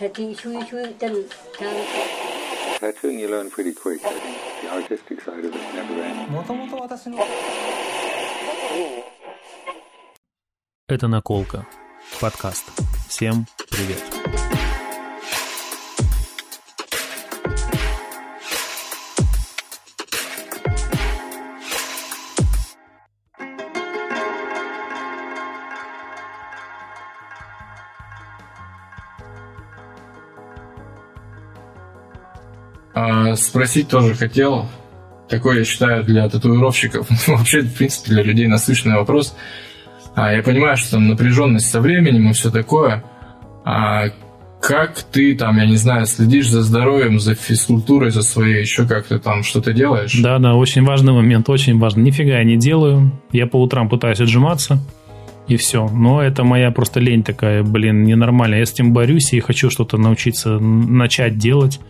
Sati Shui Shui, then That's when you learn pretty quick, I think. The artistic side of it never ends. Это «Наколка». Подкаст. Всем привет. Привет. Спросить тоже хотел. Такой, я считаю, для татуировщиков, вообще, в принципе, для людей насущный вопрос. А, я понимаю, что там напряженность со временем и все такое. А как ты там, я не знаю, следишь за здоровьем, за физкультурой, за своей, еще как ты там что-то делаешь? Да, да, очень важный момент, очень важный. Нифига я не делаю. Я по утрам пытаюсь отжиматься, и все. Но это моя просто лень такая, блин, ненормальная. Я с этим борюсь и хочу что-то научиться начать делать.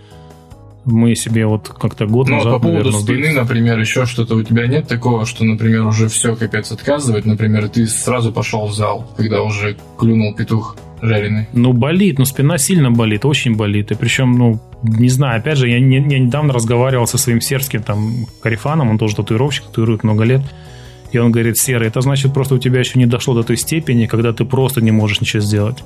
Мы себе вот как-то год Ну, назад, по поводу наверное, спины, например, еще что-то у тебя нет такого, что, например, уже все капец отказывает, например, ты сразу пошел в зал, когда уже клюнул петух жареный. Ну, болит, ну, спина сильно болит, очень болит. И причем, ну, не знаю, опять же, я, не- я недавно разговаривал со своим сербским там карифаном, он тоже татуировщик, татуирует много лет. И он говорит, Серый, это значит, просто у тебя еще не дошло до той степени, когда ты просто не можешь ничего сделать.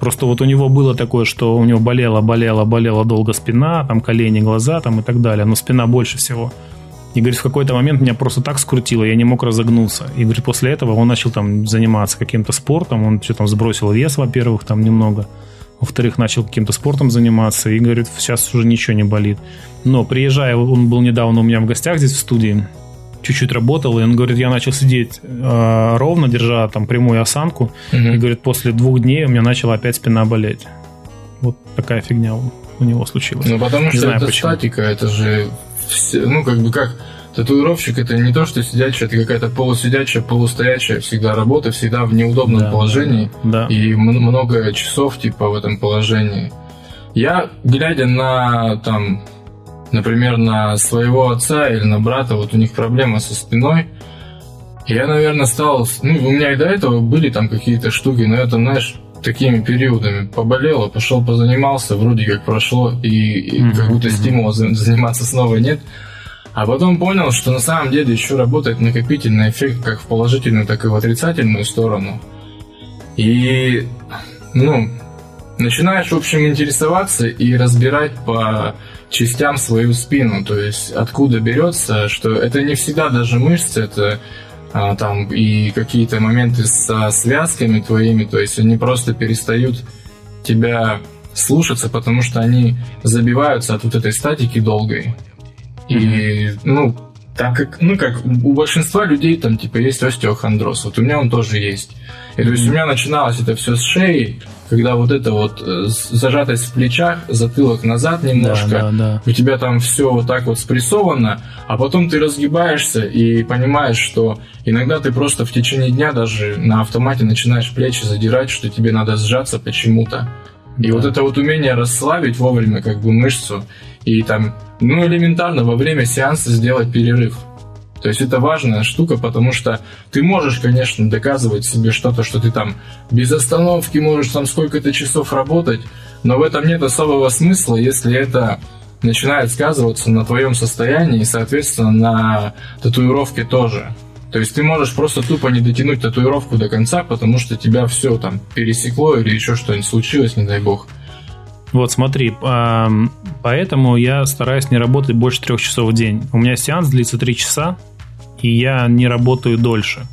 Просто вот у него было такое, что у него болела, болела, болела долго спина, там колени, глаза там и так далее, но спина больше всего. И, говорит, в какой-то момент меня просто так скрутило, я не мог разогнуться. И, говорит, после этого он начал там заниматься каким-то спортом, он что там сбросил вес, во-первых, там немного. Во-вторых, начал каким-то спортом заниматься и, говорит, сейчас уже ничего не болит. Но приезжая, он был недавно у меня в гостях здесь в студии, чуть-чуть работал, и он говорит, я начал сидеть э, ровно, держа там прямую осанку, Мгм. и говорит, после двух дней у меня начала опять спина болеть. Вот такая фигня у, него случилась. Ну, потому Не что знаю, это почему. статика, это же, все- ну, как бы как татуировщик, это не то, что сидячая, это какая-то полусидячая, полустоячая всегда работа, всегда в неудобном Да, положении. Да. и м- много часов типа в этом положении. Я, глядя на там, например, на своего отца или на брата, вот у них проблема со спиной, я, наверное, стал, ну, у меня и до этого были там какие-то штуки, но это, знаешь, такими периодами поболело, пошел позанимался, вроде как прошло, и, и Мгм, как будто стимула за- заниматься снова нет. А потом понял, что на самом деле еще работает накопительный эффект как в положительную, так и в отрицательную сторону. И, ну, начинаешь, в общем, интересоваться и разбирать по частям свою спину, то есть откуда берется, что это не всегда даже мышцы, это а, там и какие-то моменты со связками твоими, то есть они просто перестают тебя слушаться, потому что они забиваются от вот этой статики долгой. И, ну, так как, ну, как у большинства людей там, типа, есть остеохондроз. Вот у меня он тоже есть. И то есть у меня начиналось это все с шеи, когда вот это вот э, зажатость в плечах, затылок назад немножко, Да, да, да. у тебя там все вот так вот спрессовано, а потом ты разгибаешься и понимаешь, что иногда ты просто в течение дня даже на автомате начинаешь плечи задирать, что тебе надо сжаться почему-то. И Да. вот это вот умение расслабить вовремя как бы мышцу и там, ну, элементарно во время сеанса сделать перерыв. То есть это важная штука, потому что ты можешь, конечно, доказывать себе что-то, что ты там без остановки можешь там сколько-то часов работать, но в этом нет особого смысла, если это начинает сказываться на твоем состоянии и, соответственно, на татуировке тоже. То есть ты можешь просто тупо не дотянуть татуировку до конца, потому что тебя все там пересекло или еще что-нибудь случилось, не дай бог. Вот смотри, поэтому я стараюсь не работать больше трех часов в день. У меня сеанс длится три часа, и я не работаю дольше.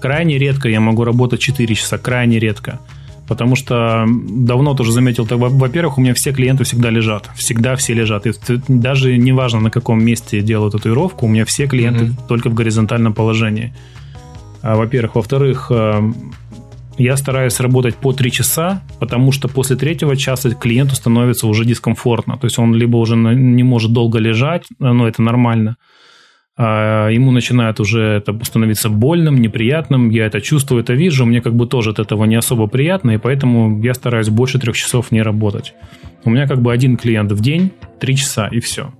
Крайне редко я могу работать 4 часа, крайне редко. Потому что давно тоже заметил, во-первых, у меня все клиенты всегда лежат. Всегда все лежат. И даже неважно, на каком месте я делаю татуировку, у меня все клиенты Мгм. только в горизонтальном положении. А, Во-первых. Во-вторых, эм, я стараюсь работать по 3 часа, потому что после третьего часа клиенту становится уже дискомфортно. То есть он либо уже не может долго лежать, но это нормально, а ему начинает уже это становиться больным, неприятным. Я это чувствую, это вижу. Мне как бы тоже от этого не особо приятно, и поэтому я стараюсь больше трех часов не работать. У меня как бы один клиент в день, три часа, и все.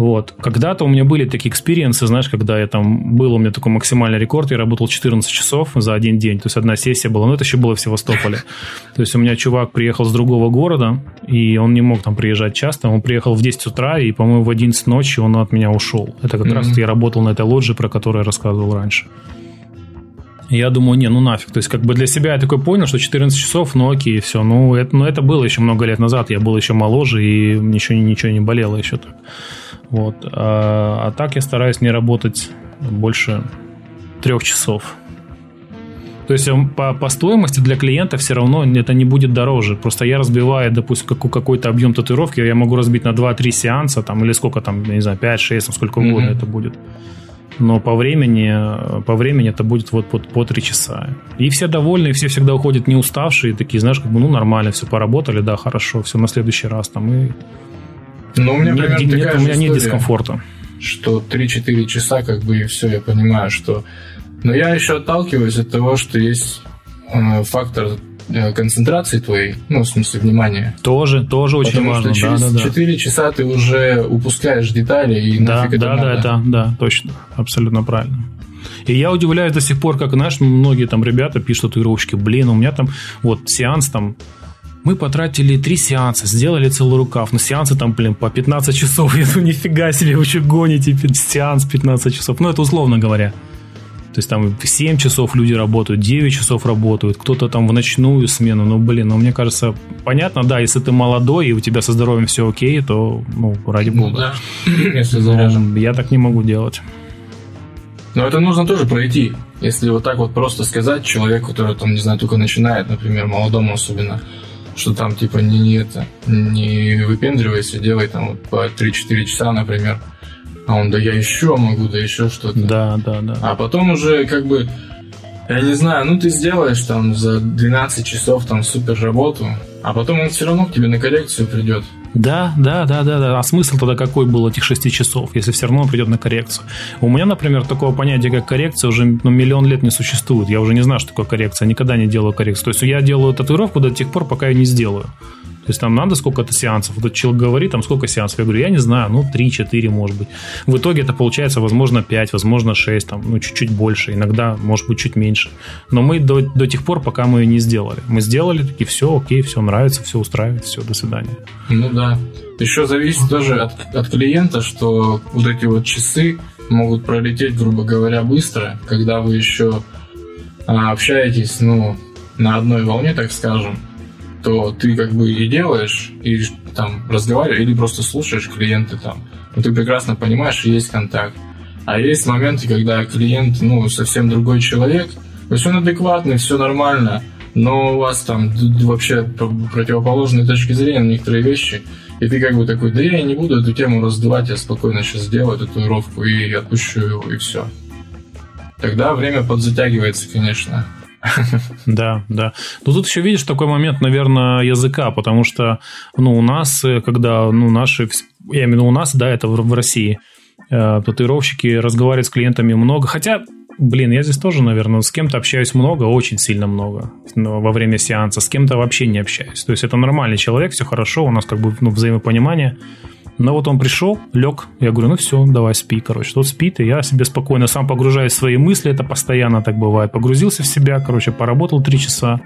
Вот. Когда-то у меня были такие experience ы, знаешь, когда я там был у меня такой максимальный рекорд, я работал 14 часов за один день, то есть одна сессия была, но это еще было в Севастополе. То есть у меня чувак приехал с другого города, и он не мог там приезжать часто, он приехал в 10 утра, и, по-моему, в 11 ночи он от меня ушел. Это как mm-hmm. раз я работал на этой лоджии, про которую я рассказывал раньше. Я думаю, не, ну нафиг. То есть, как бы для себя я такой понял, что 14 часов, ну окей, все. Ну это, ну, это было еще много лет назад. Я был еще моложе, и ничего, ничего не болело еще так. Вот. А, а так я стараюсь не работать больше трех часов. То есть по, по стоимости для клиента все равно это не будет дороже. Просто я разбиваю, допустим, какой-то объем татуировки, я могу разбить на 2-3 сеанса, там, или сколько там, не знаю, 5-6, сколько угодно mm-hmm. это будет. Но по времени, по времени это будет вот по, по 3 часа. И все довольны, все всегда уходят не уставшие, такие, знаешь, как бы, ну, нормально, все поработали, да, хорошо, все на следующий раз там. И ну, у меня, нет, примерно нет, у меня нет дискомфорта. Что 3-4 часа, как бы, и все, я понимаю, что... Но я еще отталкиваюсь от того, что есть э, фактор э, концентрации твоей, ну, в смысле, внимания. Тоже, тоже очень Потому важно. Что через да, да, 4 часа ты уже упускаешь детали и да, нафиг да, это да, надо. да, да, точно, абсолютно правильно. И я удивляюсь до сих пор, как, знаешь, многие там ребята пишут татуировщики, блин, у меня там вот сеанс там мы потратили три сеанса, сделали целый рукав. Но сеансы там, блин, по 15 часов. Я думаю, нифига себе, вы что гоните сеанс 15 часов. Ну, это условно говоря. То есть там 7 часов люди работают, 9 часов работают, кто-то там в ночную смену. Ну, блин, ну, мне кажется, понятно, да, если ты молодой и у тебя со здоровьем все окей, то, ну, ради Ну, бога. да, если заряжен. Я так не могу делать. Но это нужно тоже пройти. Если вот так вот просто сказать человеку, который там, не знаю, только начинает, например, молодому особенно, что там типа не, не это, не выпендривайся, делай там вот по 3-4 часа, например. А он, да я еще могу, да еще что-то. Да, да, да. А потом уже как бы, я не знаю, ну ты сделаешь там за 12 часов там супер работу, а потом он все равно к тебе на коррекцию придет. Да, да, да, да, да. А смысл тогда какой был этих шести часов, если все равно он придет на коррекцию? У меня, например, такого понятия, как коррекция, уже ну, миллион лет не существует. Я уже не знаю, что такое коррекция. Никогда не делаю коррекцию. То есть я делаю татуировку до тех пор, пока я не сделаю. Есть там надо сколько-то сеансов. Вот этот человек говорит, там сколько сеансов. Я говорю, я не знаю, ну 3-4 может быть. В итоге это получается, возможно, 5, возможно, 6, там, ну чуть-чуть больше. Иногда, может быть, чуть меньше. Но мы до, до тех пор, пока мы ее не сделали. Мы сделали, такие, все, окей, все нравится, все устраивает, все, до свидания. Ну да. Еще зависит тоже от, от клиента, что вот эти вот часы могут пролететь, грубо говоря, быстро, когда вы еще а, общаетесь, ну, на одной волне, так скажем, то ты как бы и делаешь, и там разговариваешь, или просто слушаешь клиенты там. Но ты прекрасно понимаешь, есть контакт. А есть моменты, когда клиент, ну, совсем другой человек, то есть он адекватный, все нормально, но у вас там вообще противоположные точки зрения на некоторые вещи, и ты как бы такой, да я не буду эту тему раздувать, я спокойно сейчас сделаю татуировку и отпущу его, и все. Тогда время подзатягивается, конечно. Да, да. Но тут еще видишь такой момент, наверное, языка, потому что, ну, у нас, э, когда, ну, наши, я имею в виду у нас, да, это в, России, э, татуировщики разговаривают с клиентами много, хотя, блин, я здесь тоже, наверное, с кем-то общаюсь много, очень сильно много во время сеанса, с кем-то вообще не общаюсь. То есть это нормальный человек, все хорошо, у нас как бы ну, взаимопонимание, но вот он пришел, лег, я говорю, ну все, давай спи, короче. Тот спит, и я себе спокойно сам погружаюсь в свои мысли, это постоянно так бывает. Погрузился в себя, короче, поработал три часа.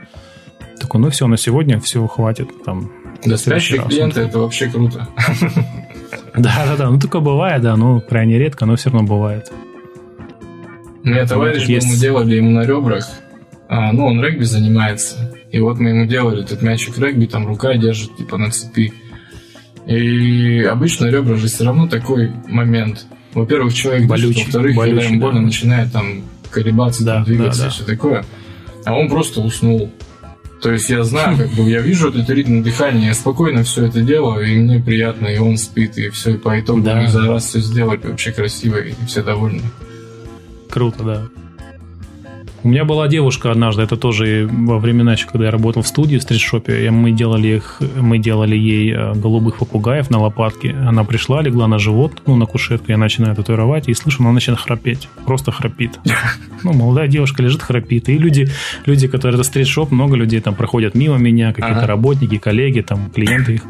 Такой, ну все, на сегодня все, хватит. Там, да, спящие клиенты, это вообще круто. Да-да-да, ну такое бывает, да, ну крайне редко, но все равно бывает. У меня товарищ, есть... мы делали ему на ребрах, а, ну, он регби занимается, и вот мы ему делали этот мячик регби, там рука держит, типа, на цепи. И обычно ребра же все равно такой момент. Во-первых, человек болючий, во-вторых, когда ему больно, да. начинает там колебаться, да, там, двигаться да, да. и все такое. А он просто уснул. То есть я знаю, как бы я вижу этот ритм дыхания, я спокойно все это делаю, и мне приятно, и он спит, и все, и по итогу да. за раз все сделали вообще красиво, и все довольны. Круто, да. У меня была девушка однажды, это тоже во времена еще, когда я работал в студии в стритшопе, мы делали, их, мы делали ей э, голубых попугаев на лопатке. Она пришла, легла на живот, ну, на кушетку, я начинаю татуировать, и слышу, она начинает храпеть. Просто храпит. Ну, молодая девушка лежит, храпит. И люди, люди которые это стритшоп, много людей там проходят мимо меня, какие-то ага. работники, коллеги, там, клиенты их.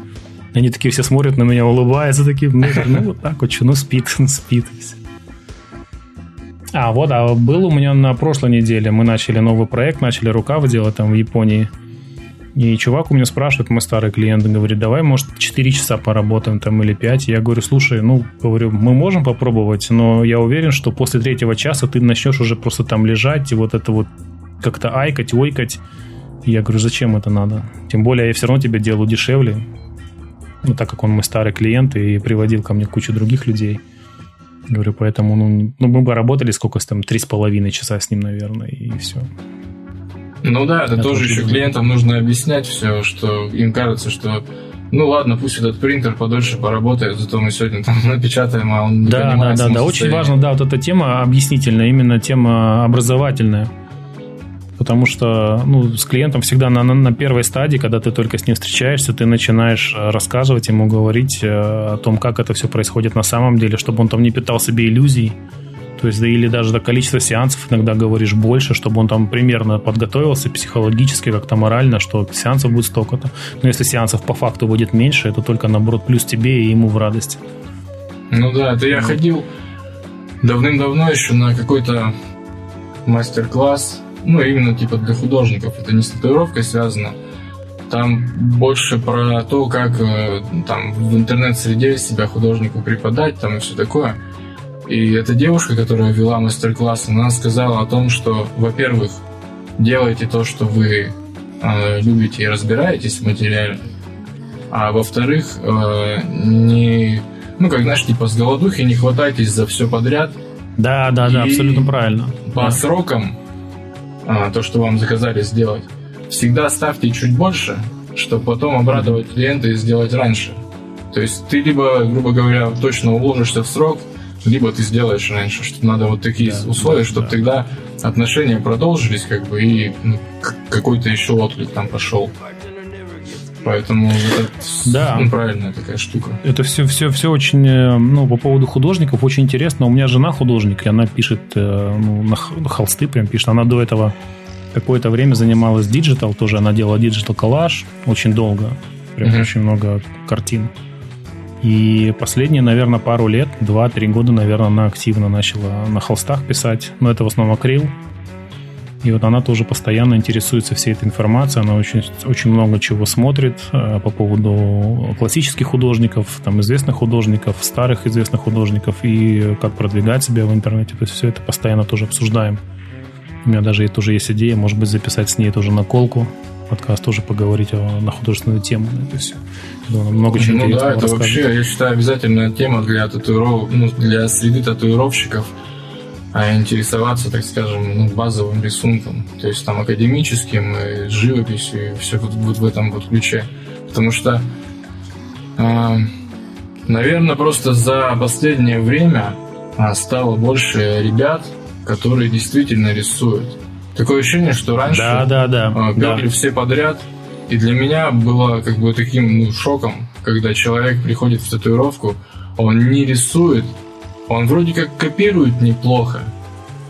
Они такие все смотрят на меня, улыбаются, такие, ну, вот так вот, ну спит, спит. А, вот, а был у меня на прошлой неделе, мы начали новый проект, начали рукав делать там в Японии. И чувак у меня спрашивает, мой старый клиент, говорит, давай, может, 4 часа поработаем там или 5. Я говорю, слушай, ну, говорю, мы можем попробовать, но я уверен, что после третьего часа ты начнешь уже просто там лежать и вот это вот как-то айкать, ойкать. Я говорю, зачем это надо? Тем более я все равно тебе делаю дешевле. Ну, так как он мой старый клиент и приводил ко мне кучу других людей. Говорю, поэтому, ну, ну мы бы работали сколько там, три с половиной часа с ним, наверное, и все. Ну да, это, это тоже еще клиентам нужно объяснять все, что им кажется, что ну ладно, пусть этот принтер подольше поработает, зато мы сегодня там напечатаем, а он не Да, да, да, да, очень важно, да, вот эта тема объяснительная, именно тема образовательная. Потому что ну, с клиентом всегда на, на, на первой стадии, когда ты только с ним встречаешься, ты начинаешь э, рассказывать ему, говорить э, о том, как это все происходит на самом деле, чтобы он там не питал себе иллюзий. То есть, да или даже до количества сеансов иногда говоришь больше, чтобы он там примерно подготовился психологически, как-то морально, что сеансов будет столько-то. Но если сеансов по факту будет меньше, это только наоборот плюс тебе и ему в радости. Ну да, это я ходил давным-давно еще на какой-то мастер-класс ну, именно типа для художников. Это не с татуировкой связано. Там больше про то, как э, там в интернет-среде себя художнику преподать, там и все такое. И эта девушка, которая вела мастер-класс, она сказала о том, что, во-первых, делайте то, что вы э, любите и разбираетесь в материале, а во-вторых, э, не, ну, как знаешь, типа с голодухи не хватайтесь за все подряд. Да, да, да, абсолютно правильно. По да. срокам а, то, что вам заказали сделать, всегда ставьте чуть больше, чтобы потом обрадовать клиента и сделать раньше. То есть ты либо, грубо говоря, точно уложишься в срок, либо ты сделаешь раньше, что надо вот такие да, условия, да, чтобы да. тогда отношения продолжились, как бы, и ну, какой-то еще отклик там пошел. Поэтому это да. правильная такая штука. Это все, все, все очень, э, ну, по поводу художников очень интересно. У меня жена художник, и она пишет э, ну, на холсты прям пишет. Она до этого какое-то время занималась digital, тоже она делала digital коллаж очень долго, прям mm-hmm. очень много картин. И последние, наверное, пару лет, два-три года, наверное, она активно начала на холстах писать. Но это в основном акрил, и вот она тоже постоянно интересуется всей этой информацией, она очень, очень много чего смотрит э, по поводу классических художников, там, известных художников, старых известных художников и как продвигать себя в интернете. То есть все это постоянно тоже обсуждаем. У меня даже тоже есть идея, может быть, записать с ней тоже наколку, подкаст тоже поговорить о, на художественную тему. Это все. Много чего ну да, это вообще, я считаю, обязательная тема для татуиров... ну, для среды татуировщиков – а интересоваться, так скажем, ну, базовым рисунком, то есть там академическим, и живописью, и все вот, вот в этом вот ключе. Потому что, э, наверное, просто за последнее время а, стало больше ребят, которые действительно рисуют. Такое ощущение, что раньше да, да, да, э, делали да. все подряд, и для меня было как бы таким ну, шоком, когда человек приходит в татуировку, он не рисует, он вроде как копирует неплохо,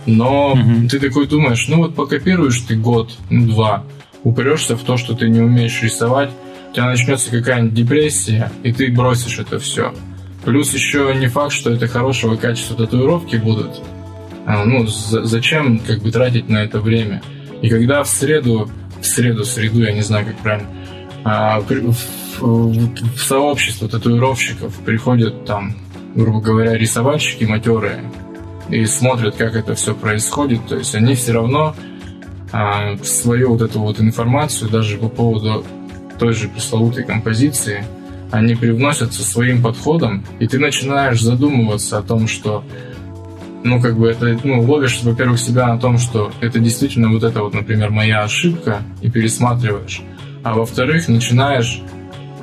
но угу. ты такой думаешь, ну вот покопируешь ты год, два, упрешься в то, что ты не умеешь рисовать, у тебя начнется какая-нибудь депрессия, и ты бросишь это все. Плюс еще не факт, что это хорошего качества татуировки будут. А, ну, зачем как бы тратить на это время? И когда в среду, в среду, в среду, я не знаю, как правильно, а, в, в, в сообщество татуировщиков приходят там грубо говоря, рисовальщики матерые и смотрят, как это все происходит, то есть они все равно а, свою вот эту вот информацию, даже по поводу той же пресловутой композиции, они привносят со своим подходом, и ты начинаешь задумываться о том, что ну, как бы это, ну, ловишь, во-первых, себя на том, что это действительно вот это вот, например, моя ошибка, и пересматриваешь. А во-вторых, начинаешь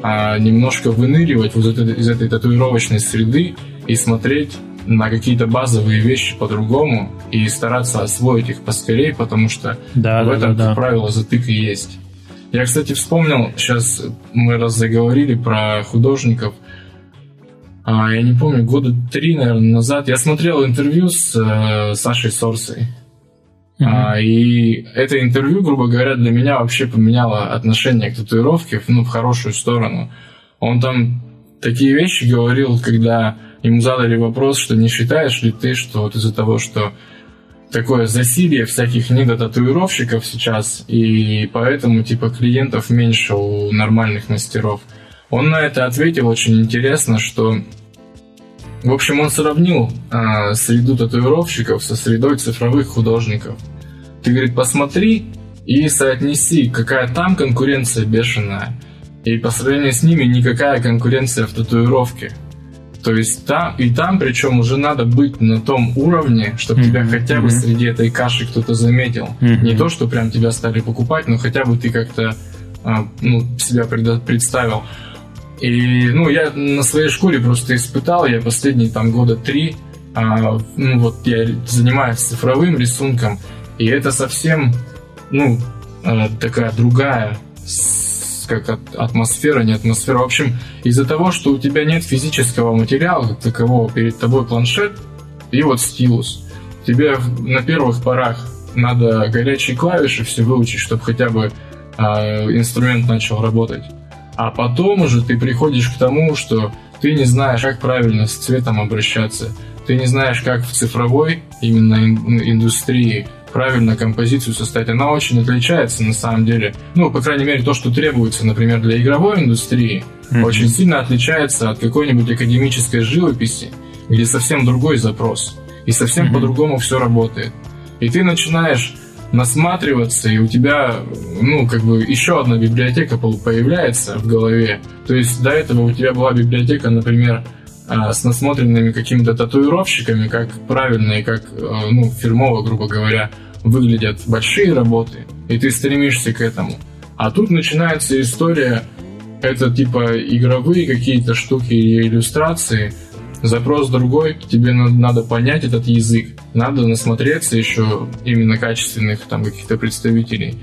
а, немножко выныривать вот из, из этой татуировочной среды и смотреть на какие-то базовые вещи по-другому и стараться освоить их поскорее, потому что да, в да, этом, да, как да. правило, затык и есть. Я, кстати, вспомнил, сейчас мы раз заговорили про художников, а, я не помню, года три, наверное, назад я смотрел интервью с э, Сашей Сорсой. Mm-hmm. А, и это интервью, грубо говоря, для меня вообще поменяло отношение к татуировке ну, в хорошую сторону. Он там такие вещи говорил, когда ему задали вопрос, что не считаешь ли ты, что вот из-за того, что такое засилие всяких недотатуировщиков сейчас, и поэтому типа клиентов меньше у нормальных мастеров. Он на это ответил очень интересно, что в общем, он сравнил а, среду татуировщиков со средой цифровых художников. Ты, говорит, посмотри и соотнеси, какая там конкуренция бешеная, и по сравнению с ними никакая конкуренция в татуировке. То есть там и там, причем уже надо быть на том уровне, чтобы mm-hmm. тебя хотя бы mm-hmm. среди этой каши кто-то заметил. Mm-hmm. Не то, что прям тебя стали покупать, но хотя бы ты как-то а, ну, себя представил. И ну, я на своей шкуре просто испытал, я последние там года три, а, ну вот я занимаюсь цифровым рисунком, и это совсем, ну, а, такая другая как атмосфера, не атмосфера. В общем, из-за того, что у тебя нет физического материала такового, перед тобой планшет и вот стилус. Тебе на первых порах надо горячие клавиши все выучить, чтобы хотя бы э, инструмент начал работать. А потом уже ты приходишь к тому, что ты не знаешь, как правильно с цветом обращаться. Ты не знаешь, как в цифровой именно индустрии правильно композицию составить, она очень отличается на самом деле. Ну, по крайней мере, то, что требуется, например, для игровой индустрии, mm-hmm. очень сильно отличается от какой-нибудь академической живописи, где совсем другой запрос. И совсем mm-hmm. по-другому все работает. И ты начинаешь насматриваться, и у тебя, ну, как бы еще одна библиотека появляется в голове. То есть до этого у тебя была библиотека, например, а, с насмотренными какими-то татуировщиками, как правильно и как, а, ну, фирмово, грубо говоря, выглядят большие работы, и ты стремишься к этому. А тут начинается история, это типа игровые какие-то штуки и иллюстрации, запрос другой, тебе надо понять этот язык, надо насмотреться еще именно качественных там каких-то представителей.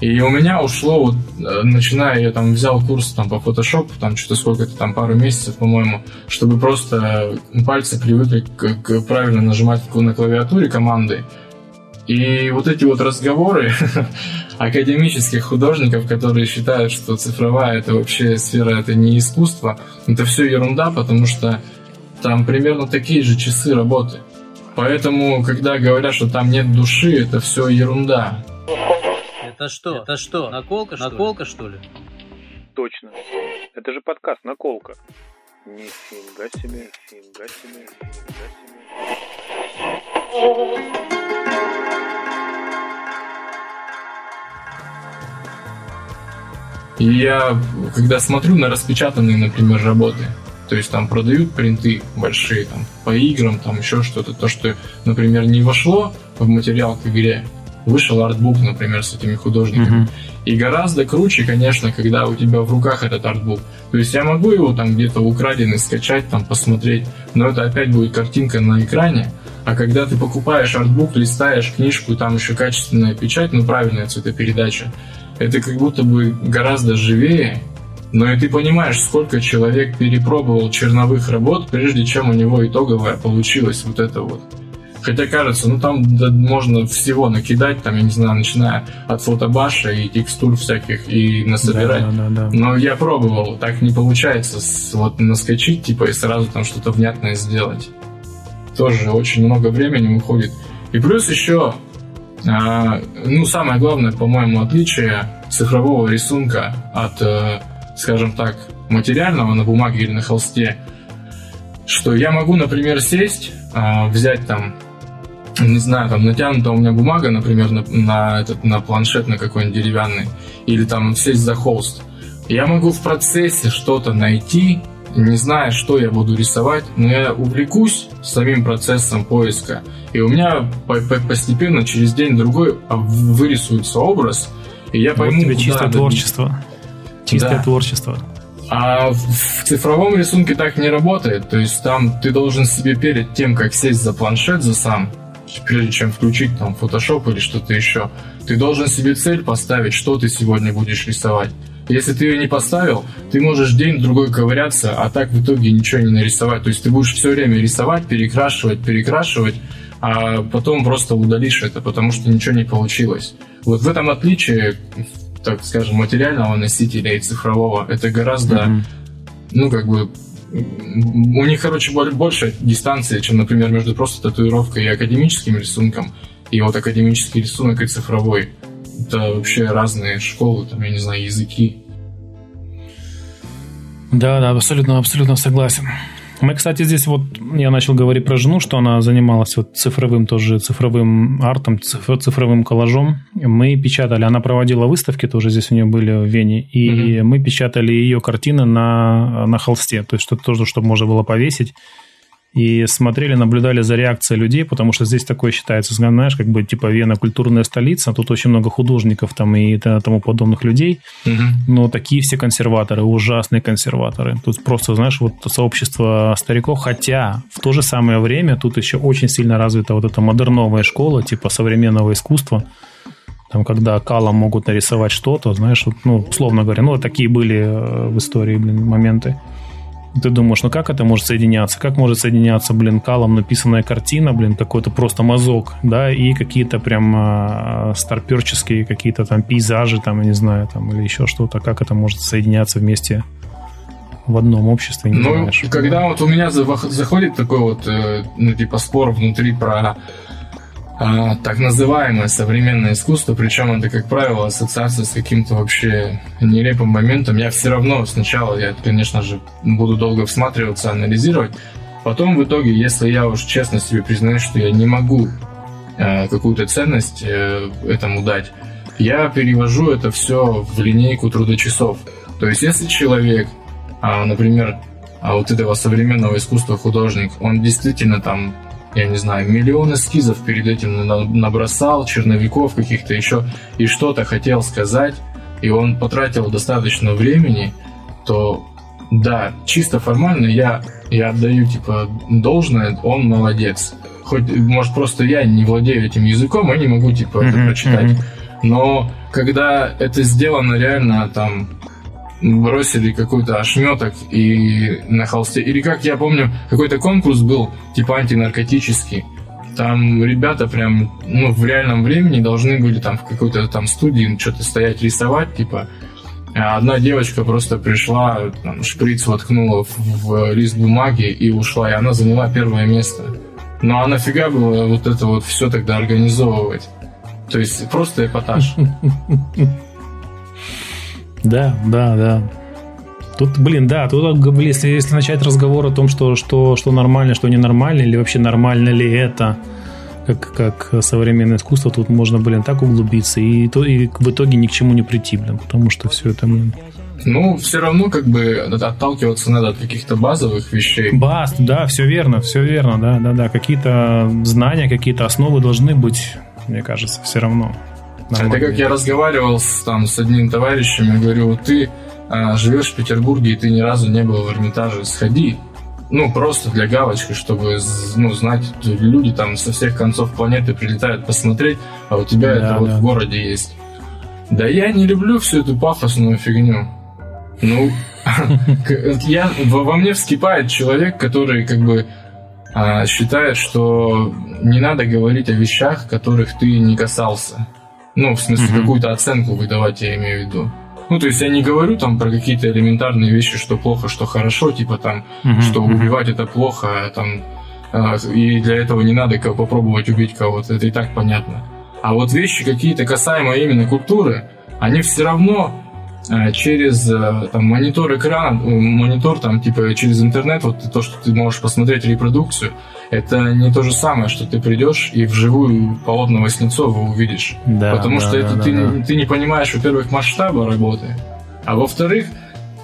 И у меня ушло, вот, э, начиная, я там взял курс там по Photoshop, там что-то сколько-то, там пару месяцев, по-моему, чтобы просто пальцы привыкли к, к правильно нажимать на клавиатуре команды. И вот эти вот разговоры академических художников, которые считают, что цифровая это вообще сфера, это не искусство, это все ерунда, потому что там примерно такие же часы работы. Поэтому, когда говорят, что там нет души, это все ерунда. Это что? Это что? Наколка, что Наколка, ли? что ли? Точно. Это же подкаст «Наколка». Нифига себе, нифига себе, нифига себе. Я, когда смотрю на распечатанные, например, работы, то есть там продают принты большие там по играм, там еще что-то, то, что, например, не вошло в материал к игре, вышел артбук, например, с этими художниками. Uh-huh. И гораздо круче, конечно, когда у тебя в руках этот артбук. То есть я могу его там где-то украденный скачать, там посмотреть, но это опять будет картинка на экране. А когда ты покупаешь артбук, листаешь книжку, там еще качественная печать, ну правильная цветопередача, это как будто бы гораздо живее, но и ты понимаешь, сколько человек перепробовал черновых работ, прежде чем у него итоговая получилась вот это вот. Хотя кажется, ну там да, можно всего накидать, там, я не знаю, начиная от фотобаша и текстур всяких и насобирать. Да, да, да, да. Но я пробовал, так не получается с, вот наскочить, типа, и сразу там что-то внятное сделать. Тоже очень много времени уходит. И плюс еще, а, ну, самое главное, по-моему, отличие цифрового рисунка от, э, скажем так, материального на бумаге или на холсте, что я могу, например, сесть, а, взять там не знаю, там натянута у меня бумага, например, на, на, этот, на планшет на какой-нибудь деревянный, или там сесть за холст. Я могу в процессе что-то найти, не зная, что я буду рисовать, но я увлекусь самим процессом поиска, и у меня постепенно через день-другой вырисуется образ, и я пойму, вот тебе чистое добить. творчество. Чистое да. творчество. А в цифровом рисунке так не работает. То есть там ты должен себе перед тем, как сесть за планшет за сам, прежде чем включить там Photoshop или что-то еще, ты должен себе цель поставить, что ты сегодня будешь рисовать. Если ты ее не поставил, ты можешь день-другой ковыряться, а так в итоге ничего не нарисовать. То есть ты будешь все время рисовать, перекрашивать, перекрашивать, а потом просто удалишь это, потому что ничего не получилось. Вот в этом отличие, так скажем, материального носителя и цифрового. Это гораздо mm-hmm. ну, как бы, у них, короче, больше дистанции, чем, например, между просто татуировкой и академическим рисунком. И вот академический рисунок и цифровой. Это вообще разные школы, там, я не знаю, языки. Да, да, абсолютно, абсолютно согласен. Мы, кстати, здесь вот я начал говорить про жену, что она занималась вот цифровым тоже цифровым артом, цифровым коллажом. Мы печатали, она проводила выставки тоже здесь у нее были в Вене, и угу. мы печатали ее картины на, на холсте, то есть что-то тоже, чтобы можно было повесить и смотрели, наблюдали за реакцией людей, потому что здесь такое считается, знаешь, как бы типа Вена культурная столица, тут очень много художников там и тому подобных людей, угу. но такие все консерваторы, ужасные консерваторы. Тут просто, знаешь, вот сообщество стариков, хотя в то же самое время тут еще очень сильно развита вот эта модерновая школа, типа современного искусства, там, когда калом могут нарисовать что-то, знаешь, вот, ну, условно говоря, ну, такие были э, в истории, блин, моменты. Ты думаешь, ну как это может соединяться? Как может соединяться, блин, калом написанная картина, блин, какой-то просто мазок, да, и какие-то прям э, старперческие какие-то там пейзажи, там, я не знаю, там, или еще что-то. Как это может соединяться вместе в одном обществе, не ну, знаешь. Когда вот у меня заходит такой вот, э, ну, типа, спор внутри про а, так называемое современное искусство, причем это, как правило, ассоциация с каким-то вообще нелепым моментом. Я все равно сначала, я, конечно же, буду долго всматриваться, анализировать. Потом, в итоге, если я уж честно себе признаюсь, что я не могу э, какую-то ценность э, этому дать, я перевожу это все в линейку трудочасов. То есть, если человек, э, например, а вот этого современного искусства художник, он действительно там я не знаю, миллион эскизов перед этим набросал, черновиков каких-то еще, и что-то хотел сказать, и он потратил достаточно времени, то да, чисто формально я, я отдаю, типа, должное, он молодец. Хоть, может, просто я не владею этим языком, и не могу, типа, это прочитать. Но когда это сделано реально, там, бросили какой-то ошметок и на холсте. Или как я помню, какой-то конкурс был, типа антинаркотический. Там ребята прям, ну, в реальном времени должны были там в какой-то там студии что-то стоять, рисовать, типа. А одна девочка просто пришла, там, шприц воткнула в, в лист бумаги и ушла, и она заняла первое место. Ну а нафига было вот это вот все тогда организовывать? То есть просто эпатаж. Да, да, да. Тут, блин, да, тут, если, если начать разговор о том, что, что, что нормально, что ненормально, или вообще нормально ли это, как, как современное искусство, тут можно, блин, так углубиться, и, то, и в итоге ни к чему не прийти, блин, потому что все это, блин... Ну, все равно как бы отталкиваться надо от каких-то базовых вещей. Баст, да, все верно, все верно, да, да, да. Какие-то знания, какие-то основы должны быть, мне кажется, все равно. Это как я разговаривал с, там, с одним товарищем, я говорю, вот ты а, живешь в Петербурге, и ты ни разу не был в Эрмитаже, сходи. Ну, просто для галочки, чтобы ну, знать, люди там со всех концов планеты прилетают посмотреть, а у тебя да, это да. вот в городе есть. Да я не люблю всю эту пафосную фигню. Ну, я, во мне вскипает человек, который как бы а, считает, что не надо говорить о вещах, которых ты не касался. Ну, в смысле, угу. какую-то оценку выдавать, я имею в виду. Ну, то есть я не говорю там про какие-то элементарные вещи, что плохо, что хорошо, типа там, угу, что угу. убивать это плохо, а там, э, и для этого не надо попробовать убить кого-то, это и так понятно. А вот вещи какие-то касаемые именно культуры, они все равно через э, там, монитор экрана, монитор там типа через интернет, вот то, что ты можешь посмотреть репродукцию, это не то же самое, что ты придешь и вживую полотно Васнецова увидишь. Да, Потому да, что да, это да, ты, да. ты не понимаешь, во-первых, масштаба работы, а во-вторых,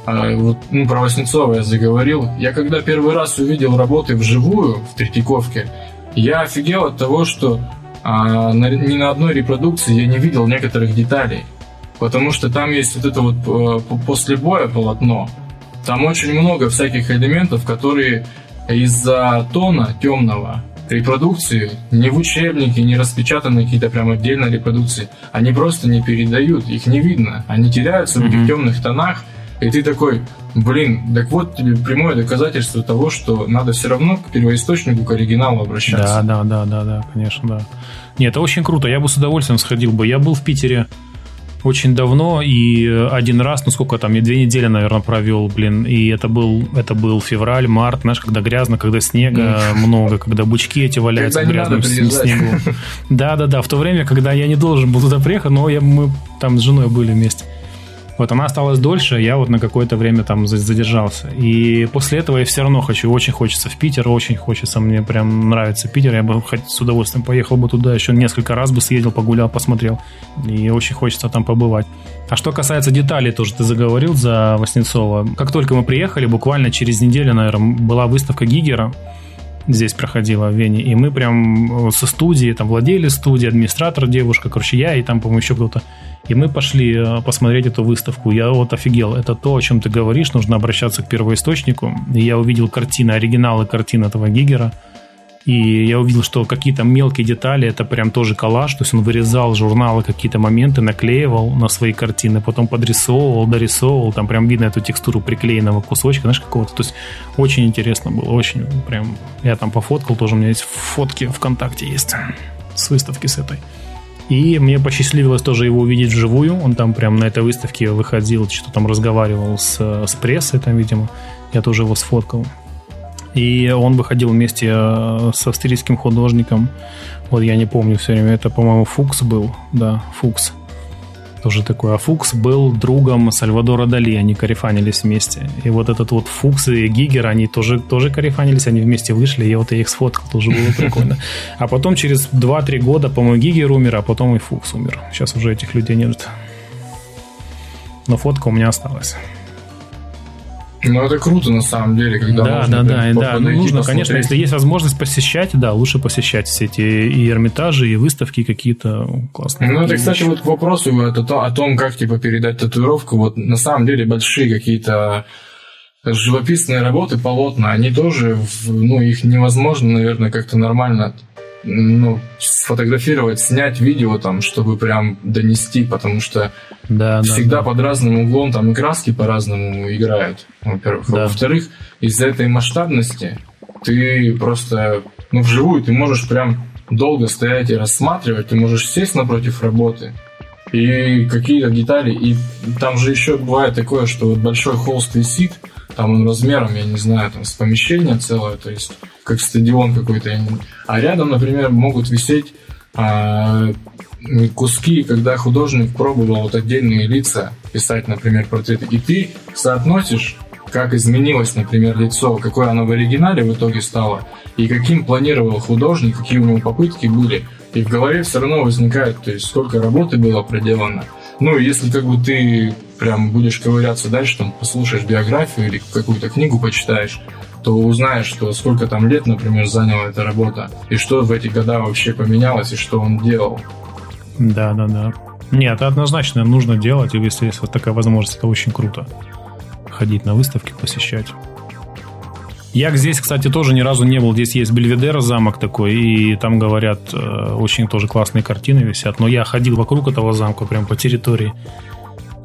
вот, ну, про Васнецова я заговорил. Я когда первый раз увидел работы вживую в Третьяковке, я офигел от того, что а, на, ни на одной репродукции я не видел некоторых деталей. Потому что там есть вот это вот э, после боя полотно. Там очень много всяких элементов, которые из-за тона темного репродукции не в учебнике, не распечатаны какие-то прям отдельные репродукции. Они просто не передают, их не видно. Они теряются mm-hmm. в этих темных тонах, и ты такой, блин, так вот тебе прямое доказательство того, что надо все равно к первоисточнику, к оригиналу обращаться. Да, да, да, да, да, конечно, да. Нет, это очень круто. Я бы с удовольствием сходил бы. Я был в Питере очень давно, и один раз, ну сколько там, я две недели, наверное, провел, блин, и это был, это был февраль, март, знаешь, когда грязно, когда снега много, когда бычки эти валяются в грязном снегу. Да-да-да, в то время, когда я не должен был туда приехать, но я, мы там с женой были вместе. Вот она осталась дольше, я вот на какое-то время там задержался. И после этого я все равно хочу, очень хочется в Питер, очень хочется, мне прям нравится Питер, я бы с удовольствием поехал бы туда, еще несколько раз бы съездил, погулял, посмотрел. И очень хочется там побывать. А что касается деталей, тоже ты заговорил за Васнецова. Как только мы приехали, буквально через неделю, наверное, была выставка Гигера, здесь проходила в Вене, и мы прям со студии, там владели студией, администратор девушка, короче, я и там, по-моему, еще кто-то. И мы пошли э, посмотреть эту выставку. Я вот офигел. Это то, о чем ты говоришь. Нужно обращаться к первоисточнику. И я увидел картины, оригиналы картин этого Гигера. И я увидел, что какие-то мелкие детали, это прям тоже коллаж, то есть он вырезал журналы какие-то моменты, наклеивал на свои картины, потом подрисовывал, дорисовывал, там прям видно эту текстуру приклеенного кусочка, знаешь, какого-то. То есть очень интересно было, очень прям. Я там пофоткал, тоже у меня есть фотки ВКонтакте есть с выставки с этой. И мне посчастливилось тоже его увидеть вживую. Он там прям на этой выставке выходил, что-то там разговаривал с, с прессой там, видимо. Я тоже его сфоткал. И он выходил вместе э, с австрийским художником. Вот я не помню все время. Это, по-моему, Фукс был. Да, Фукс тоже такой. А Фукс был другом Сальвадора Дали, они карифанились вместе. И вот этот вот Фукс и Гигер, они тоже, тоже карифанились, они вместе вышли, и вот я их сфоткал, тоже было прикольно. А потом через 2-3 года, по-моему, Гигер умер, а потом и Фукс умер. Сейчас уже этих людей нет. Но фотка у меня осталась. Ну, это круто, на самом деле, когда да, можно, да, да, да. Ну, нужно, конечно, если есть возможность посещать, да, лучше посещать все эти и Эрмитажи, и выставки какие-то классные. Ну, это, кстати, вот к вопросу это то, о том, как, типа, передать татуировку. Вот, на самом деле, большие какие-то живописные работы, полотна, они тоже, ну, их невозможно, наверное, как-то нормально ну, сфотографировать, снять видео там, чтобы прям донести, потому что да, всегда да, под разным углом там и краски по-разному играют, во-первых. Да. во-вторых, из-за этой масштабности ты просто, ну, вживую ты можешь прям долго стоять и рассматривать, ты можешь сесть напротив работы, и какие-то детали, и там же еще бывает такое, что вот большой холст висит, там он размером, я не знаю, там с помещения целое, то есть как стадион какой-то. А рядом, например, могут висеть а, куски, когда художник пробовал вот отдельные лица писать, например, портреты, и ты соотносишь, как изменилось, например, лицо, какое оно в оригинале в итоге стало, и каким планировал художник, какие у него попытки были, и в голове все равно возникает, то есть сколько работы было проделано. Ну, если как бы ты прям будешь ковыряться дальше, там, послушаешь биографию или какую-то книгу почитаешь, то узнаешь, что сколько там лет, например, заняла эта работа, и что в эти года вообще поменялось, и что он делал. Да, да, да. Нет, однозначно нужно делать, и если есть вот такая возможность, это очень круто. Ходить на выставки, посещать. Я здесь, кстати, тоже ни разу не был. Здесь есть Бельведер замок такой, и там, говорят, э, очень тоже классные картины висят. Но я ходил вокруг этого замка, прям по территории.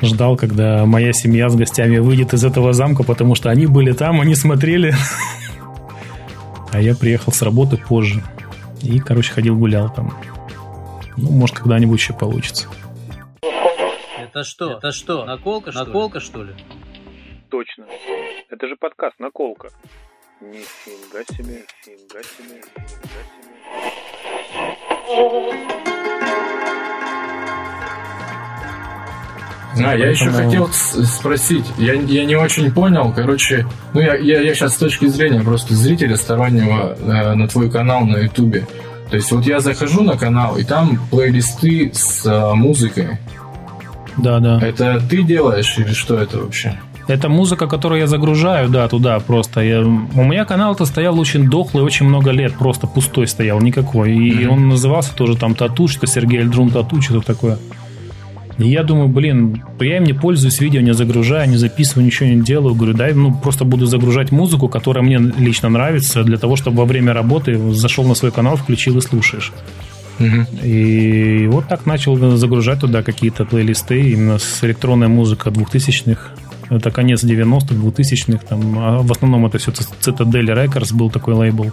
Ждал, когда моя семья с гостями выйдет из этого замка, потому что они были там, они смотрели. А я приехал с работы позже. И, короче, ходил гулял там. Ну, может, когда-нибудь еще получится. Это что? Это что? Наколка, что Наколка, что ли? Точно. Это же подкаст «Наколка». Нифига себе, нифига себе, нифига себе. А, я еще хотел спросить, я, я не очень понял, короче, ну я, я, я сейчас с точки зрения просто зрителя стороннего э, на твой канал на ютубе. То есть вот я захожу на канал, и там плейлисты с э, музыкой. Да, да. Это ты делаешь или что это вообще? Это музыка, которую я загружаю, да, туда просто. Я... У меня канал-то стоял очень дохлый, очень много лет, просто пустой стоял, никакой. И mm-hmm. он назывался тоже там Тату, что Сергей Альдрун Тату, что-то такое. И я думаю, блин, я им не пользуюсь, видео не загружаю, не записываю, ничего не делаю. Говорю, дай, ну, просто буду загружать музыку, которая мне лично нравится, для того, чтобы во время работы зашел на свой канал, включил и слушаешь. Угу. И вот так начал загружать туда какие-то плейлисты именно с электронной музыкой 2000-х. Это конец 90-х, 2000-х. Там, а в основном это все Citadel Records был такой лейбл.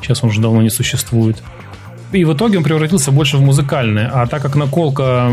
Сейчас он уже давно не существует. И в итоге он превратился больше в музыкальный. А так как наколка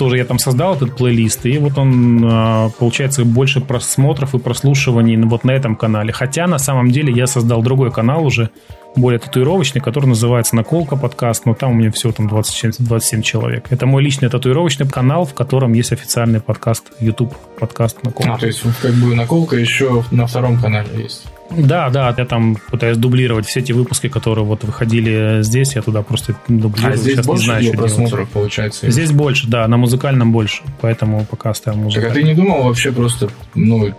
тоже я там создал этот плейлист, и вот он, а, получается, больше просмотров и прослушиваний вот на этом канале. Хотя, на самом деле, я создал другой канал уже, более татуировочный, который называется «Наколка подкаст», но там у меня всего там 27, 27 человек. Это мой личный татуировочный канал, в котором есть официальный подкаст, YouTube подкаст «Наколка». А, то есть как бы «Наколка» еще на втором канале есть? Да, да, я там пытаюсь дублировать все эти выпуски, которые вот выходили здесь, я туда просто дублирую. А здесь Сейчас больше не знаю, что просмотров делать. получается? Здесь больше, да, на музыкальном больше, поэтому пока оставим музыку. Так а ты не думал вообще просто, ну,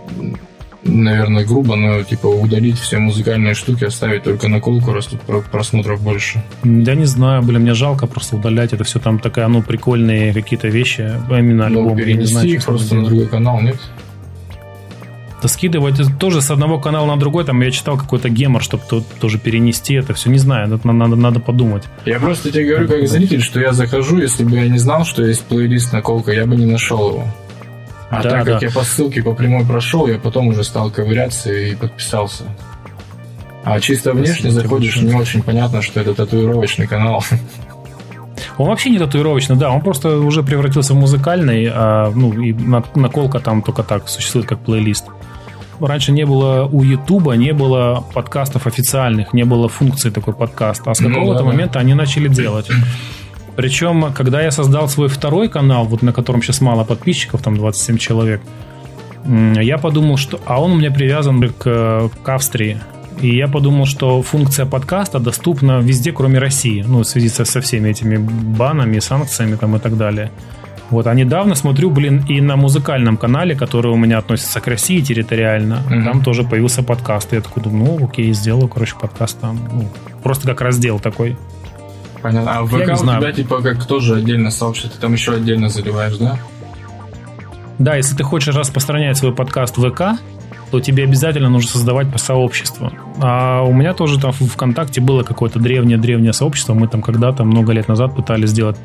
наверное, грубо, но типа удалить все музыкальные штуки, оставить только наколку, раз тут просмотров больше. Я не знаю, блин, мне жалко просто удалять это все там такая, ну, прикольные какие-то вещи, именно альбом. Ну, перенести знаю, их просто на другой канал, нет? Да скидывать тоже с одного канала на другой, там я читал какой-то гемор, чтобы тут тоже перенести это все, не знаю, надо, надо, надо подумать. Я просто тебе говорю как зритель, что я захожу, если бы я не знал, что есть плейлист наколка, я бы не нашел его. А да, так как да. я по ссылке по прямой прошел, я потом уже стал ковыряться и подписался. А чисто внешне Спасибо заходишь, не очень понятно, что это татуировочный канал. Он вообще не татуировочный, да, он просто уже превратился в музыкальный, а, ну, и наколка там только так существует как плейлист. Раньше не было у Ютуба, не было подкастов официальных, не было функции такой подкаста, а с какого-то ну, да, момента да. они начали делать. Причем, когда я создал свой второй канал, вот на котором сейчас мало подписчиков, там 27 человек, я подумал, что... А он у меня привязан к, к Австрии. И я подумал, что функция подкаста доступна везде, кроме России. Ну, в связи со, со всеми этими банами, санкциями там и так далее. Вот, а недавно смотрю, блин, и на музыкальном канале, который у меня относится к России территориально, mm-hmm. там тоже появился подкаст. И я такой думаю, ну, окей, сделаю, короче, подкаст там. Ну, просто как раздел такой. Понятно. А в ВК у тебя типа как тоже отдельно сообщество, ты там еще отдельно заливаешь, да? Да, если ты хочешь распространять свой подкаст в ВК, то тебе обязательно нужно создавать по сообществу. А у меня тоже там в ВКонтакте было какое-то древнее-древнее сообщество. Мы там когда-то, много лет назад пытались сделать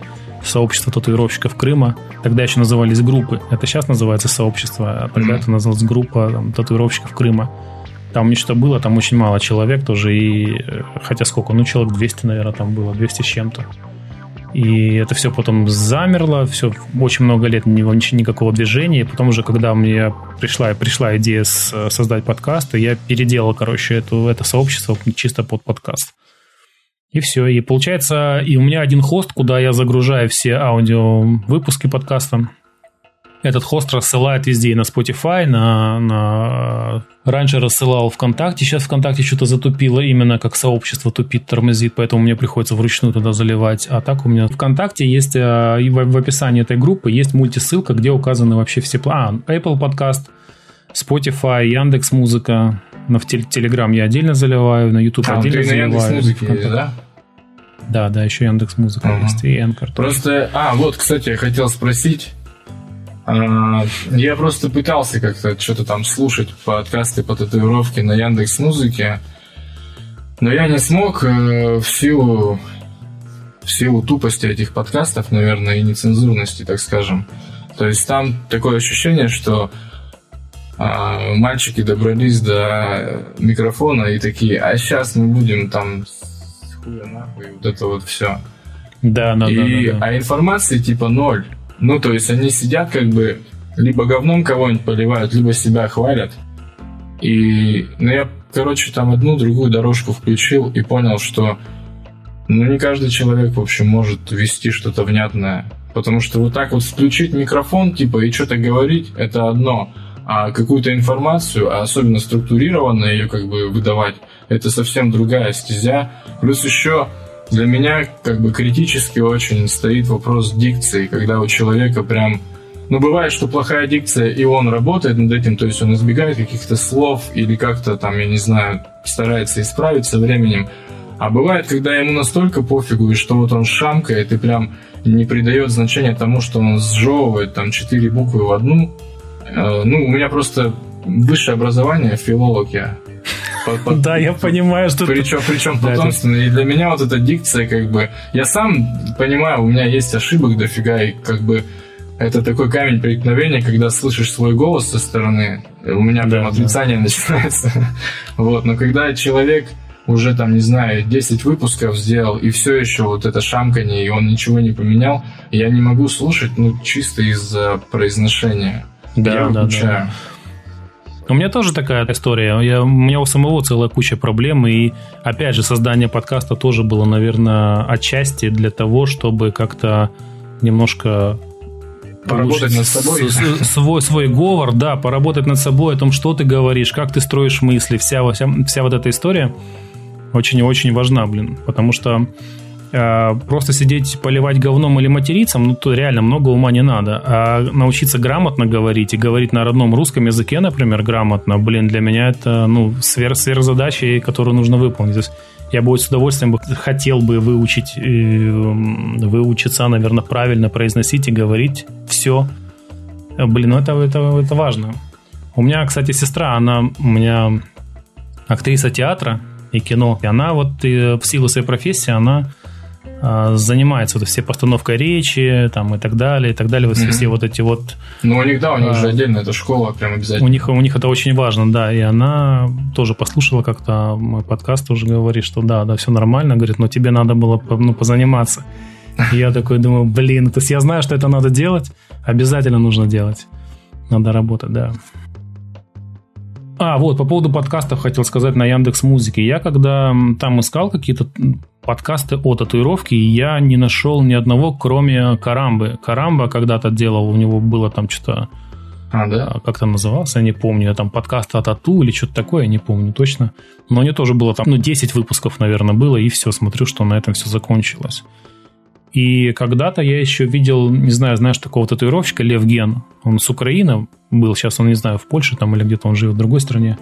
сообщество татуировщиков Крыма. Тогда еще назывались группы. Это сейчас называется сообщество, а тогда mm-hmm. это называлась группа там, татуировщиков Крыма. Там нечто было, там очень мало человек тоже, и э, хотя сколько, ну человек 200, наверное, там было, 200 с чем-то. И это все потом замерло, все очень много лет не ничего, никакого движения. И потом уже, когда мне пришла, пришла идея с, создать подкаст, я переделал, короче, эту, это сообщество чисто под подкаст. И все. И получается, и у меня один хост, куда я загружаю все аудио выпуски подкаста. Этот хост рассылает везде, и на Spotify, на, на... Раньше рассылал ВКонтакте, сейчас ВКонтакте что-то затупило, именно как сообщество тупит, тормозит, поэтому мне приходится вручную туда заливать. А так у меня ВКонтакте есть, и в, описании этой группы есть мультисылка, где указаны вообще все планы. А, Apple подкаст, Spotify, Яндекс Музыка. На в Телеграм я отдельно заливаю, на YouTube а, отдельно ты заливаю. На Яндекс Музыке, да? Да, да, еще Яндекс Музыка uh-huh. есть и Anchor. Просто, а, вот, кстати, я хотел спросить, а, я просто пытался как-то что-то там слушать подкасты по татуировке на Яндекс Музыке, но я не смог э, в силу в силу тупости этих подкастов, наверное, и нецензурности, так скажем. То есть там такое ощущение, что а, мальчики добрались до микрофона и такие, а сейчас мы будем там с хуя нахуй, вот это вот все. Да, да, и, да, да, да. А информации типа ноль. Ну, то есть они сидят как бы либо говном кого-нибудь поливают, либо себя хвалят. И, ну, я, короче, там одну, другую дорожку включил и понял, что, ну, не каждый человек, в общем, может вести что-то внятное. Потому что вот так вот включить микрофон, типа, и что-то говорить, это одно. А какую-то информацию, а особенно структурированно ее как бы выдавать, это совсем другая стезя. Плюс еще для меня как бы критически очень стоит вопрос дикции, когда у человека прям... Ну, бывает, что плохая дикция, и он работает над этим, то есть он избегает каких-то слов или как-то там, я не знаю, старается исправить со временем. А бывает, когда ему настолько пофигу, и что вот он шамкает и прям не придает значения тому, что он сжевывает там четыре буквы в одну. Э, ну, у меня просто высшее образование, филолог я. Да, я понимаю, что... Причем, причем потомственный. И для меня вот эта дикция, как бы... Я сам понимаю, у меня есть ошибок дофига, и как бы это такой камень преткновения, когда слышишь свой голос со стороны, у меня прям отрицание начинается. Вот, но когда человек уже там, не знаю, 10 выпусков сделал, и все еще вот это шамканье, и он ничего не поменял, я не могу слушать, ну, чисто из-за произношения. Да, я да, выключаю. да. У меня тоже такая история. Я, у меня у самого целая куча проблем. И, опять же, создание подкаста тоже было, наверное, отчасти для того, чтобы как-то немножко Поработать над собой. свой, свой говор, да, поработать над собой, о том, что ты говоришь, как ты строишь мысли. Вся, вся, вся вот эта история очень и очень важна, блин. Потому что просто сидеть, поливать говном или материться, ну, то реально много ума не надо. А научиться грамотно говорить и говорить на родном русском языке, например, грамотно, блин, для меня это, ну, сверх, сверхзадача, которую нужно выполнить. То есть я бы с удовольствием хотел бы выучить, э, выучиться, наверное, правильно произносить и говорить все. Блин, ну это, это, это важно. У меня, кстати, сестра, она у меня актриса театра и кино. И она вот э, в силу своей профессии, она занимается вот все постановкой речи там и так далее, и так далее. Вот Мгм. все вот эти вот Ну, у них, да, у них А. же отдельно эта школа прям у обязательно. них, у них это очень важно, да. И она тоже послушала как-то мой подкаст, тоже говорит, что да, да, все нормально. Говорит, но тебе надо было ну, позаниматься. И я такой думаю, блин, то есть я знаю, что это надо делать, обязательно нужно делать. Надо работать, да. А, вот, по поводу подкастов хотел сказать на Яндекс Музыке. Я когда там искал какие-то подкасты о татуировке, я не нашел ни одного, кроме Карамбы. Карамба когда-то делал, у него было там что-то А, да? а, как там назывался, я не помню, там подкаст о тату или что-то такое, я не помню точно. Но не тоже было там, ну, 10 выпусков, наверное, было, и все, смотрю, что на этом все закончилось. И когда-то я еще видел, не знаю, знаешь, такого татуировщика Лев Ген. Он с Украины был, сейчас он, не знаю, в Польше там или где-то он живет в другой стране.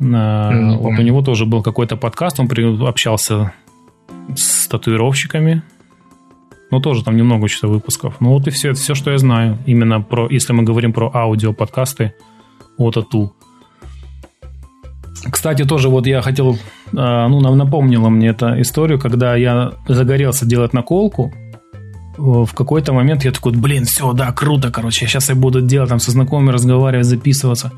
А, Не вот у него тоже был какой-то подкаст, он общался с татуировщиками. Ну, тоже там немного что выпусков. Ну, вот и все, это все, что я знаю. Именно про, если мы говорим про аудиоподкасты о тату. Кстати, тоже вот я хотел, а, ну, нам напомнила мне эта историю, когда я загорелся делать наколку, в какой-то момент я такой, блин, все, да, круто, короче, сейчас я буду делать, там, со знакомыми разговаривать, записываться.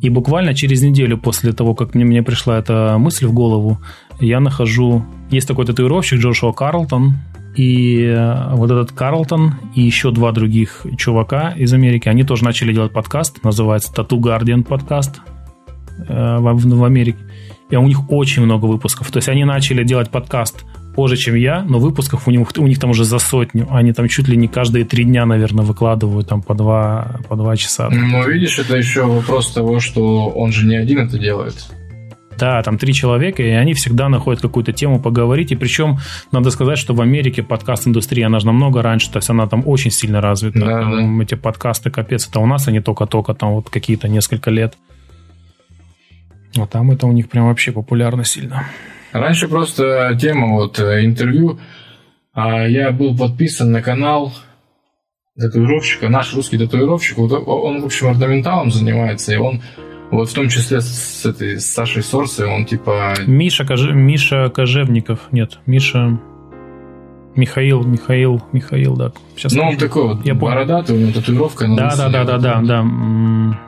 И буквально через неделю после того, как мне, мне пришла эта мысль в голову, я нахожу... Есть такой татуировщик Джошуа Карлтон, и э, вот этот Карлтон и еще два других чувака из Америки, они тоже начали делать подкаст, называется Tattoo Guardian подкаст э, в, в Америке. И у них очень много выпусков. То есть они начали делать подкаст позже, чем я, но выпусков у них, у них там уже за сотню. Они там чуть ли не каждые три дня, наверное, выкладывают там по два, по два часа. Ну, видишь, это еще вопрос того, что он же не один это делает. Да, там три человека, и они всегда находят какую-то тему поговорить. И причем, надо сказать, что в Америке подкаст-индустрия, она же намного раньше, то есть она там очень сильно развита. Да, Там Эти подкасты, капец, это у нас они только-только там вот какие-то несколько лет. А там это у них прям вообще популярно сильно. Раньше просто тема вот э, интервью, а я был подписан на канал татуировщика, наш русский татуировщик, вот он, в общем, орнаменталом занимается, и он вот в том числе с этой с Сашей Сорсой, он типа Миша, Коже... Миша Кожевников, нет, Миша... Михаил, Михаил, Михаил, да. Сейчас Ну, он такой вот Я бородатый, у него татуировка Да, да, да, да, да, да.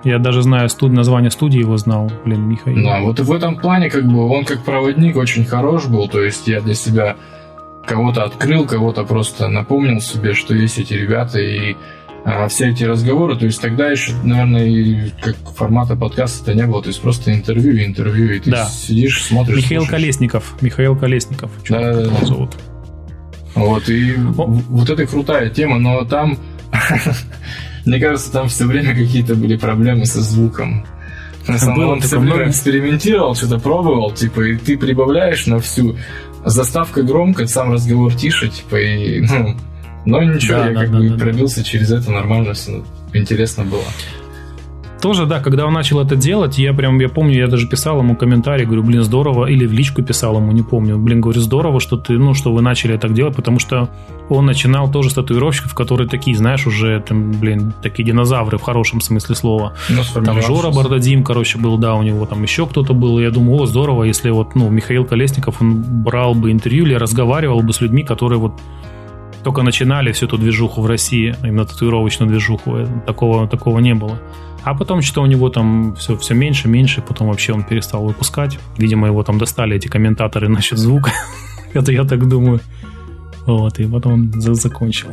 Я даже знаю студ... название студии его знал, блин, Михаил. Да, вот в этом плане как бы он как проводник очень хорош был, то есть я для себя кого-то открыл, кого-то просто напомнил себе, что есть эти ребята и а, все эти разговоры, то есть тогда еще, наверное, и как формата подкаста не было, то есть просто интервью интервью, и ты Да. сидишь, смотришь. Михаил слушаешь. Колесников. Михаил Колесников. чувак, Да-да-да. его зовут. Вот, и вот это крутая тема, но там, мне кажется, там все время какие-то были проблемы со звуком. На самом деле он все время экспериментировал, что-то пробовал, типа, и ты прибавляешь на всю заставка громко, сам разговор тише, типа, и, ну, но ничего, Да, я да, как да, бы да, да. пробился через это нормально, все интересно было. Тоже, да, когда он начал это делать, я прям, я помню, я даже писал ему комментарий, говорю, блин, здорово, или в личку писал ему, не помню, блин, говорю, здорово, что ты, ну, что вы начали так делать, потому что он начинал тоже с татуировщиков, которые такие, знаешь, уже, там, блин, такие динозавры в хорошем смысле слова. Ну, Там. Жора Бардадим, короче, был, да, у него там еще кто-то был. И я думаю, о, здорово, если вот, ну, Михаил Колесников, он брал бы интервью или разговаривал бы с людьми, которые вот только начинали всю эту движуху в России, именно татуировочную движуху. Э, Такого, такого не было. А потом что у него там все, все меньше, меньше, потом вообще он перестал выпускать. Видимо, его там достали эти комментаторы насчет звука. Это я так думаю. Вот, и потом он закончил.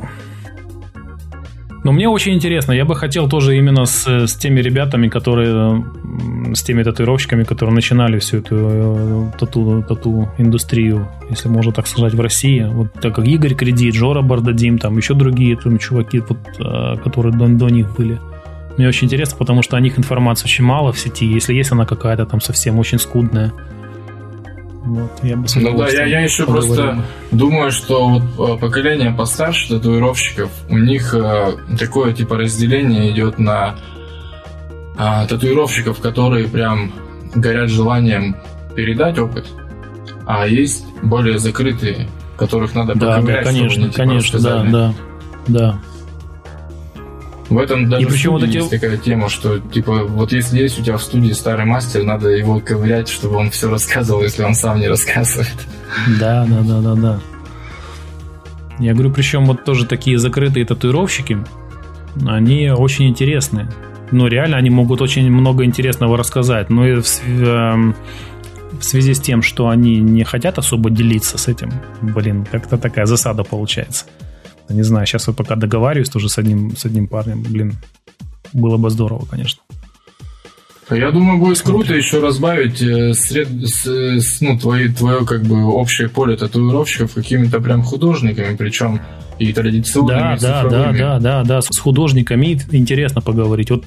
Но мне очень интересно, я бы хотел тоже именно с, с теми ребятами, которые, с теми татуировщиками, которые начинали всю эту э, тату, тату индустрию, если можно так сказать, в России. Вот так как Игорь Кредит, Жора Бардадим, там еще другие там, чуваки, вот, э, которые до, до них были. Мне очень интересно, потому что о них информации очень мало в сети, если есть она какая-то там совсем очень скудная. Вот, я бы ну да, я, я еще поговорил. просто думаю, что вот э, поколение постарше татуировщиков, у них э, такое типа разделение идет на э, татуировщиков, которые прям горят желанием передать опыт, а есть более закрытые, которых надо да, поковырять, да, конечно, чтобы они, типа, конечно, да, да, да. В этом даже и причем вот эти... есть такая тема, что типа вот если есть у тебя в студии старый мастер, надо его ковырять, чтобы он все рассказывал, если он сам не рассказывает. Да, да, да, да, да. Я говорю, причем вот тоже такие закрытые татуировщики, они очень интересные. Ну, реально, они могут очень много интересного рассказать. Но и в, эм, в связи с тем, что они не хотят особо делиться с этим, блин, как-то такая засада получается. Не знаю, сейчас я пока договариваюсь тоже с одним, с одним парнем. Блин, было бы здорово, конечно. Я думаю, будет круто еще разбавить э, сред... с, с, ну, твои, твое как бы общее поле татуировщиков какими-то прям художниками, причем и традиционными, да, и да, да, да, да, да, с художниками интересно поговорить. Вот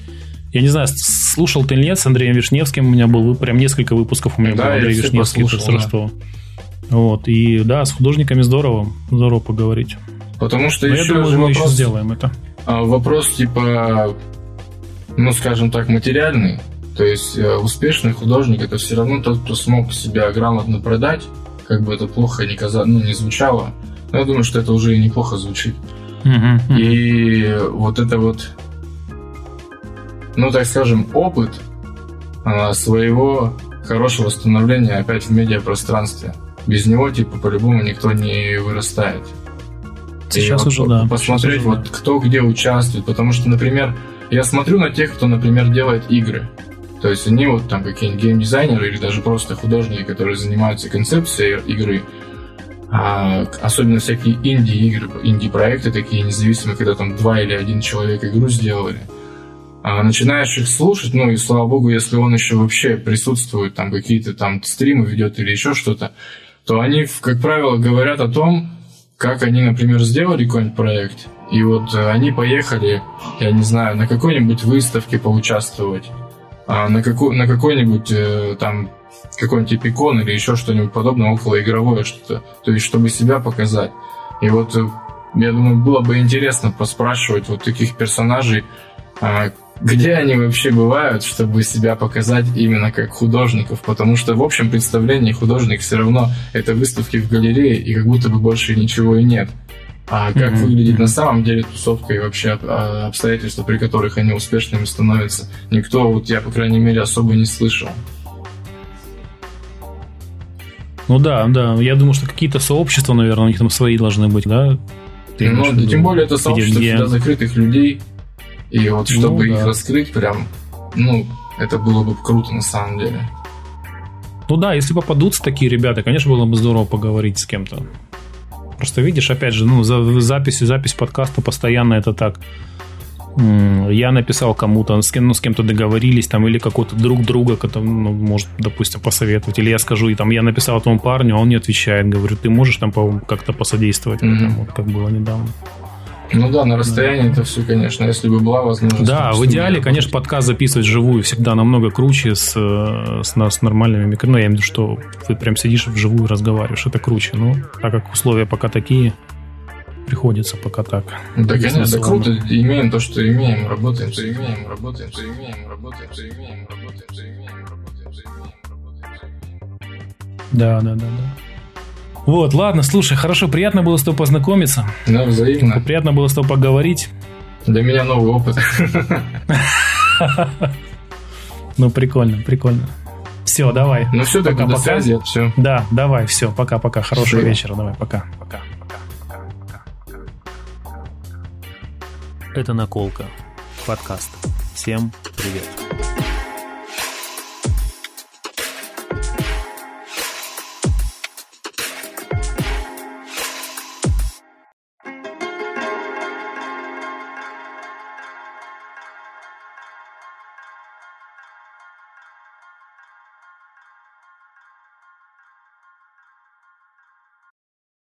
я не знаю, слушал ты или нет, с Андреем Вишневским у меня был прям несколько выпусков у меня да, был Андрей Вишневский, послушал, да. Вот, и да, с художниками здорово, здорово поговорить. Потому что Но еще я думаю, же мы вопрос, еще сделаем это. А, вопрос типа, ну скажем так, материальный. То есть э, успешный художник это все равно тот, кто смог себя грамотно продать, как бы это плохо не, каза... ну, не звучало. Но я думаю, что это уже и неплохо звучит. И вот это вот, ну так скажем, опыт а, своего хорошего становления опять в медиапространстве. Без него, типа, по-любому никто не вырастает. Сейчас и уже, вот, да. Посмотреть, уже, вот да. кто где участвует. Потому что, например, я смотрю на тех, кто, например, делает игры. То есть они вот там какие-нибудь геймдизайнеры или даже просто художники, которые занимаются концепцией игры. А, особенно всякие инди-игры, инди-проекты такие независимые, когда там два или один человек игру сделали. А начинаешь их слушать, ну и слава богу, если он еще вообще присутствует, там какие-то там стримы ведет или еще что-то, то они, как правило, говорят о том, как они, например, сделали какой-нибудь проект, и вот э, они поехали, я не знаю, на какой-нибудь выставке поучаствовать, а на, какой, на какой-нибудь э, там какой-нибудь эпикон или еще что-нибудь подобное, около игровое что-то, то есть чтобы себя показать. И вот э, я думаю, было бы интересно поспрашивать вот таких персонажей, а, где они вообще бывают, чтобы себя показать именно как художников, потому что в общем представлении художник все равно это выставки в галерее, и как будто бы больше ничего и нет. А как mm-hmm. выглядит на самом деле тусовка и вообще а, обстоятельства, при которых они успешными становятся, никто, вот я, по крайней мере, особо не слышал. Ну да, да. Я думаю, что какие-то сообщества, наверное, у них там свои должны быть, да? Ты ну, тем более это сообщество где... всегда закрытых людей, и вот чтобы ну, да. их раскрыть прям, ну, это было бы круто на самом деле. Ну да, если попадутся такие ребята, конечно, было бы здорово поговорить с кем-то. Просто видишь, опять же, ну, за, запись, запись подкаста постоянно это так. Я написал кому-то, с, кем, ну, с кем-то договорились, там, или какой-то друг друга, который, ну, может, допустим, посоветовать. Или я скажу, и там, я написал этому парню, а он не отвечает. Говорю, ты можешь там как-то посодействовать mm-hmm. этому, вот, как было недавно. Ну да, на расстоянии это все, конечно, если бы была возможность. Да, в идеале, конечно, подкаст записывать живую всегда намного круче с, с, с нормальными микрофонами. Ну, я имею в виду, что ты прям сидишь вживую разговариваешь, это круче. Но так как условия пока такие, приходится пока так. Да, конечно, круто. Имеем то, что имеем, работаем, то имеем, работаем, то имеем, работаем, то имеем, работаем, то имеем, работаем, то имеем, работаем, Да, да, да, да. Вот, ладно, слушай, хорошо, приятно было с тобой познакомиться. Да, взаимно. Приятно было с тобой поговорить. Для меня новый опыт. Ну, прикольно, прикольно. Все, давай. Ну все, тогда до связи. Все. Да, давай, все, пока-пока. Хорошего вечера, давай, пока. Пока, пока, пока, пока. Это наколка. Подкаст. Всем Привет.